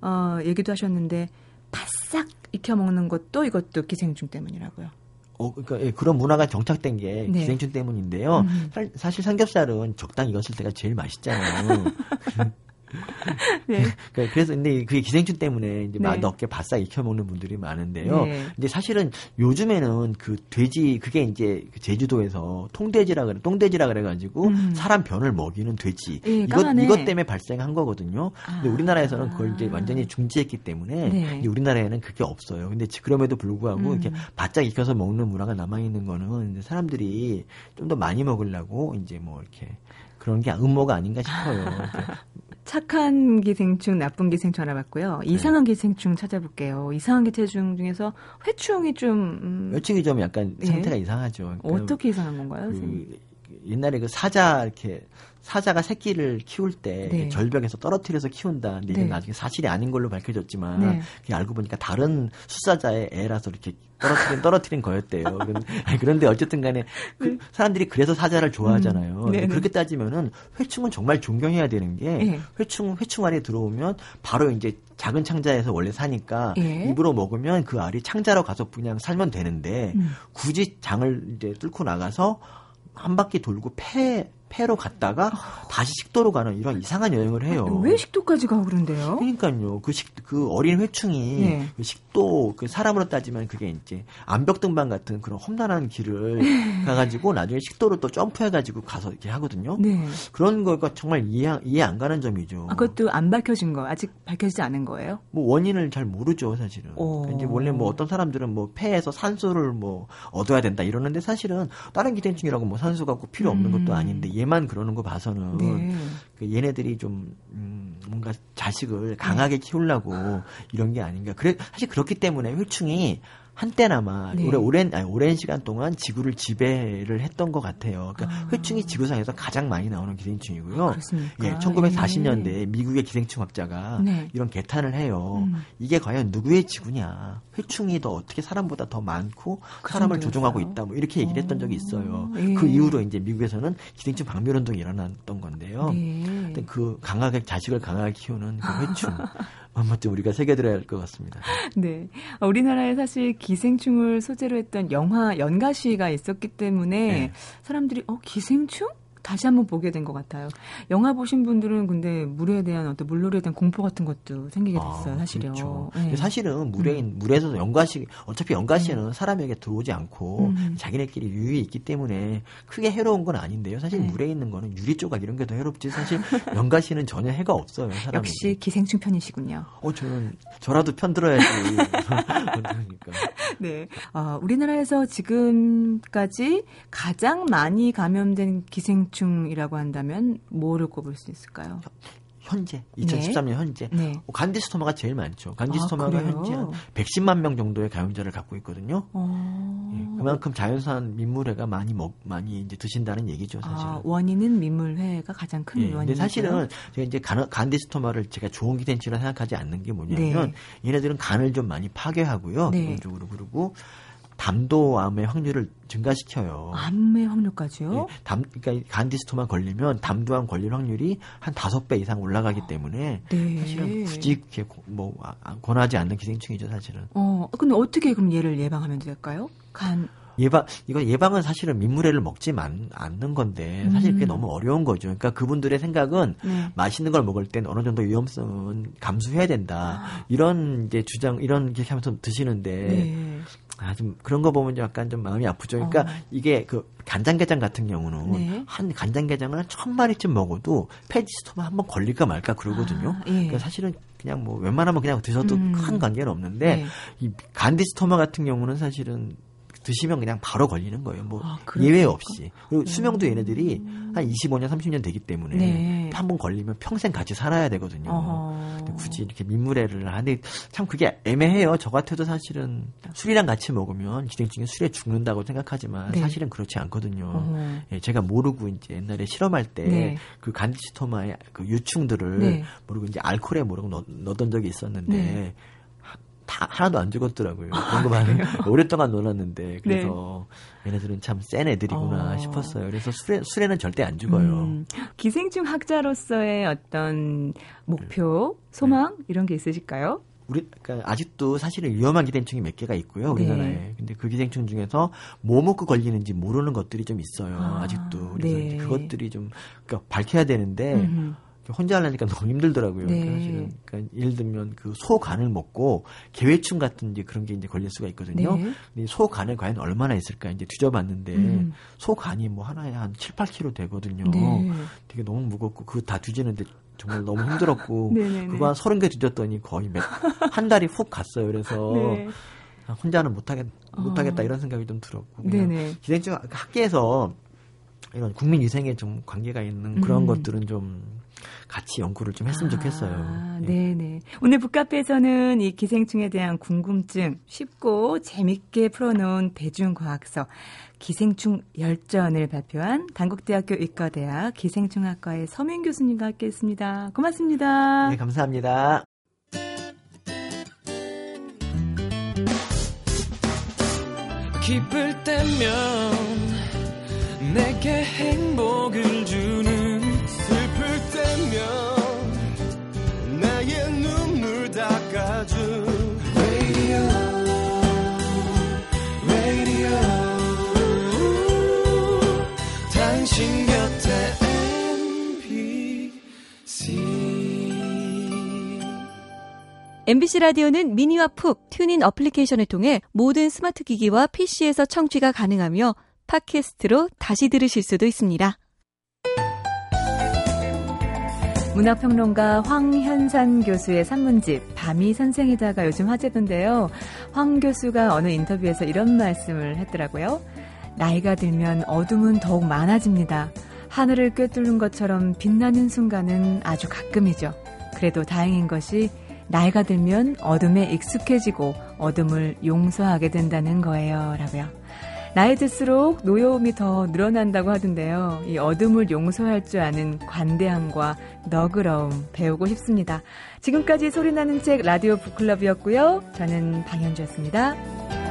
어, 얘기도 하셨는데 바싹 익혀 먹는 것도 이것도 기생충 때문이라고요. 어, 그러니까 예, 그런 문화가 정착된 게 네. 기생충 때문인데요. 음. 사, 사실 삼겹살은 적당히 익었을 때가 제일 맛있잖아요. 네. 그, 그래서 근데 그게 기생충 때문에 이제 네. 맛없게 바싹 익혀 먹는 분들이 많은데요. 네. 근데 사실은 요즘에는 그 돼지 그게 이제 그 제주도에서 통돼지라 그래 똥돼지라 그래 가지고 음. 사람 변을 먹이는 돼지 네, 이것 이것 때문에 발생한 거거든요. 아. 근데 우리나라에서는 그걸 이제 완전히 중지했기 때문에 네. 우리나라에는 그게 없어요. 근데 그럼에도 불구하고 음. 이렇게 바짝 익혀서 먹는 문화가 남아 있는 거는 사람들이 좀 더 많이 먹으려고 이제 뭐 이렇게 그런 게 음모가 아닌가 싶어요. 착한 기생충, 나쁜 기생충 알아봤고요. 네. 이상한 네. 기생충 찾아볼게요. 이상한 기생충 중에서 회충이 좀 음... 회충이 좀 약간 예. 상태가 예. 이상하죠. 그러니까 어떻게 이상한 건가요? 그, 옛날에 그 사자 이렇게 사자가 새끼를 키울 때 네. 절벽에서 떨어뜨려서 키운다. 근데 이게 네. 나중에 사실이 아닌 걸로 밝혀졌지만 네. 알고 보니까 다른 수사자의 애라서 이렇게 떨어뜨린 떨어뜨린 거였대요. 그런데 어쨌든 간에 그 네. 사람들이 그래서 사자를 좋아하잖아요. 음. 네, 네. 그렇게 따지면은 회충은 정말 존경해야 되는 게 회충 회충 알이 들어오면 바로 이제 작은 창자에서 원래 사니까 예. 입으로 먹으면 그 알이 창자로 가서 그냥 살면 되는데 음. 굳이 장을 이제 뚫고 나가서 한 바퀴 돌고 폐 폐로 갔다가 다시 식도로 가는 이런 이상한 여행을 해요. 왜 식도까지 가고 그런데요? 그러니까요. 그 식, 그 어린 회충이 네. 그 식도, 그 사람으로 따지면 그게 이제 암벽 등반 같은 그런 험난한 길을 가가지고 나중에 식도로 또 점프해가지고 가서 이렇게 하거든요. 네. 그런 거가 정말 이해, 이해 안 가는 점이죠. 아, 그것도 안 밝혀진 거, 아직 밝혀지지 않은 거예요? 뭐 원인을 잘 모르죠, 사실은. 그러니까 이제 원래 뭐 어떤 사람들은 뭐 폐에서 산소를 뭐 얻어야 된다 이러는데 사실은 다른 기생충이라고 뭐 산소가 꼭 필요 없는 것도 음. 아닌데 얘만 그러는 거 봐서는 네. 그 얘네들이 좀 음, 뭔가 자식을 강하게 키우려고 이런 게 아닌가. 그래 사실 그렇기 때문에 회충이 한때나마 네. 오래 오랜 아니, 오랜 시간 동안 지구를 지배를 했던 것 같아요. 그러니까 아. 회충이 지구상에서 가장 많이 나오는 기생충이고요. 아, 예, 1940년대에 네. 미국의 기생충 학자가 네. 이런 개탄을 해요. 음. 이게 과연 누구의 지구냐? 회충이 더 어떻게 사람보다 더 많고 그 사람을 조종하고 있다. 뭐 이렇게 얘기를 했던 적이 있어요. 예. 그 이후로 이제 미국에서는 기생충 박멸 운동이 일어났던 건데요. 네. 그 강하게 자식을 강하게 키우는 그 회충. 한 번쯤 우리가 새겨들어야 할 것 같습니다. 네. 우리나라에 사실 기생충을 소재로 했던 영화 연가시가 있었기 때문에 네. 사람들이 어 기생충? 다시 한번 보게 된 것 같아요. 영화 보신 분들은 근데 물에 대한 어떤 물놀이에 대한 공포 같은 것도 생기게 아, 됐어요, 아, 사실요. 그렇죠. 네. 사실은 물에 음. 물에서 연가시 어차피 연가시는 음. 사람에게 들어오지 않고 음. 자기네끼리 유유히 있기 때문에 크게 해로운 건 아닌데요. 사실 네. 물에 있는 거는 유리 조각 이런 게 더 해롭지 사실 연가시는 전혀 해가 없어요. 사람에게. 역시 기생충 편이시군요. 어 저는 저라도 편 들어야지. 그러니까. 네. 어, 우리나라에서 지금까지 가장 많이 감염된 기생충 기생충이라고 한다면 뭐를 꼽을 수 있을까요? 현재 2013년 네. 현재 네. 어, 간디스토마가 제일 많죠. 간디스토마가 아, 현재 한 110만 명 정도의 감염자를 갖고 있거든요. 어... 예, 그만큼 자연산 민물회가 많이 먹 많이 이제 드신다는 얘기죠, 사실. 아, 원인은 민물회가 가장 큰 예, 원인이죠. 사실은 제가 이제 간, 간디스토마를 제가 좋은 기생충이라 생각하지 않는 게 뭐냐면 네. 얘네들은 간을 좀 많이 파괴하고요. 네. 기본적으로 그리고 담도암의 확률을 증가시켜요. 암의 확률까지요? 네, 담, 그러니까 간디스토만 걸리면 담도암 걸릴 확률이 한 다섯 배 이상 올라가기 때문에 네. 사실은 굳이 이렇게 뭐 아, 아, 권하지 않는 기생충이죠, 사실은. 어, 근데 어떻게 그럼 얘를 예방하면 될까요? 간 예방 이거 예방은 사실은 민물회를 먹지 만, 않는 건데 사실 그게 음. 너무 어려운 거죠. 그러니까 그분들의 생각은 네. 맛있는 걸 먹을 땐 어느 정도 위험성은 감수해야 된다. 아. 이런 이제 주장 이런 게 하면서 드시는데 네. 아, 좀 그런 거 보면 약간 좀 마음이 아프죠. 그러니까 어. 이게 그 간장게장 같은 경우는 네. 한 간장게장을 한천 마리쯤 먹어도 페지스토마 한번 걸릴까 말까 그러거든요. 아, 예. 그러니까 사실은 그냥 뭐 웬만하면 그냥 드셔도 음. 큰 관계는 없는데 네. 이 간디스토마 같은 경우는 사실은 드시면 그냥 바로 걸리는 거예요. 뭐 아, 예외 없이. 그리고 음. 수명도 얘네들이 한 25년, 30년 되기 때문에 네. 한번 걸리면 평생 같이 살아야 되거든요. 굳이 이렇게 민물회를 하는데 참 그게 애매해요. 저 같아도 사실은 술이랑 같이 먹으면 기생충이 술에 죽는다고 생각하지만 네. 사실은 그렇지 않거든요. 예, 제가 모르고 이제 옛날에 실험할 때그 네. 그 간디시토마의 그 유충들을 네. 모르고 이제 알코올에 모르고 넣, 넣었던 적이 있었는데 네. 다 하나도 안 죽었더라고요. 그런 거 많이 오랫동안 놀았는데 그래서 네. 얘네들은 참 센 애들이구나 어. 싶었어요. 그래서 술에 술에는 절대 안 죽어요. 음, 기생충 학자로서의 어떤 목표, 네. 소망 네. 이런 게 있으실까요? 우리 그러니까 아직도 사실은 위험한 기생충이 몇 개가 있고요 우리나라에. 네. 근데 그 기생충 중에서 뭐 먹고 걸리는지 모르는 것들이 좀 있어요. 아, 직도 그래서 네. 그것들이 좀 그러니까 밝혀야 되는데. 음흠. 혼자 하려니까 너무 힘들더라고요. 네. 그러니까 사실은 그러니까 예를 들면 그 소간을 먹고 개회충 같은 이제 그런 게 이제 걸릴 수가 있거든요. 네. 근데 소간에 과연 얼마나 있을까 이제 뒤져봤는데 음. 소간이 뭐 하나에 한 7, 8kg 되거든요. 네. 되게 너무 무겁고 그거 다 뒤지는데 정말 너무 힘들었고 네, 네, 네. 그거 한 서른 개 뒤졌더니 거의 몇, 한 달이 훅 갔어요. 그래서 아, 혼자는 못하겠 못하겠다 어. 이런 생각이 좀 들었고 기생충 학계에서 이런 국민 위생에 좀 관계가 있는 그런 음. 것들은 좀 같이 연구를 좀 했으면 아, 좋겠어요. 예. 네네. 오늘 북카페에서는 이 기생충에 대한 궁금증 쉽고 재밌게 풀어놓은 대중과학서 기생충 열전을 발표한 단국대학교 의과대학 기생충학과의 서민 교수님과 함께했습니다. 고맙습니다. 네, 감사합니다. 기쁠 때면 MBC 라디오는 미니와 pooq TuneIn 어플리케이션을 통해 모든 스마트 기기와 PC에서 청취가 가능하며 팟캐스트로 다시 들으실 수도 있습니다. 문학평론가 황현산 교수의 산문집 밤이 선생이다가 요즘 화제던데요. 황 교수가 어느 인터뷰에서 이런 말씀을 했더라고요. 나이가 들면 어둠은 더욱 많아집니다. 하늘을 꿰뚫는 것처럼 빛나는 순간은 아주 가끔이죠. 그래도 다행인 것이 나이가 들면 어둠에 익숙해지고 어둠을 용서하게 된다는 거예요. 라고요. 나이 들수록 노여움이 더 늘어난다고 하던데요. 이 어둠을 용서할 줄 아는 관대함과 너그러움 배우고 싶습니다. 지금까지 소리나는 책 라디오 북클럽이었고요. 저는 방현주였습니다.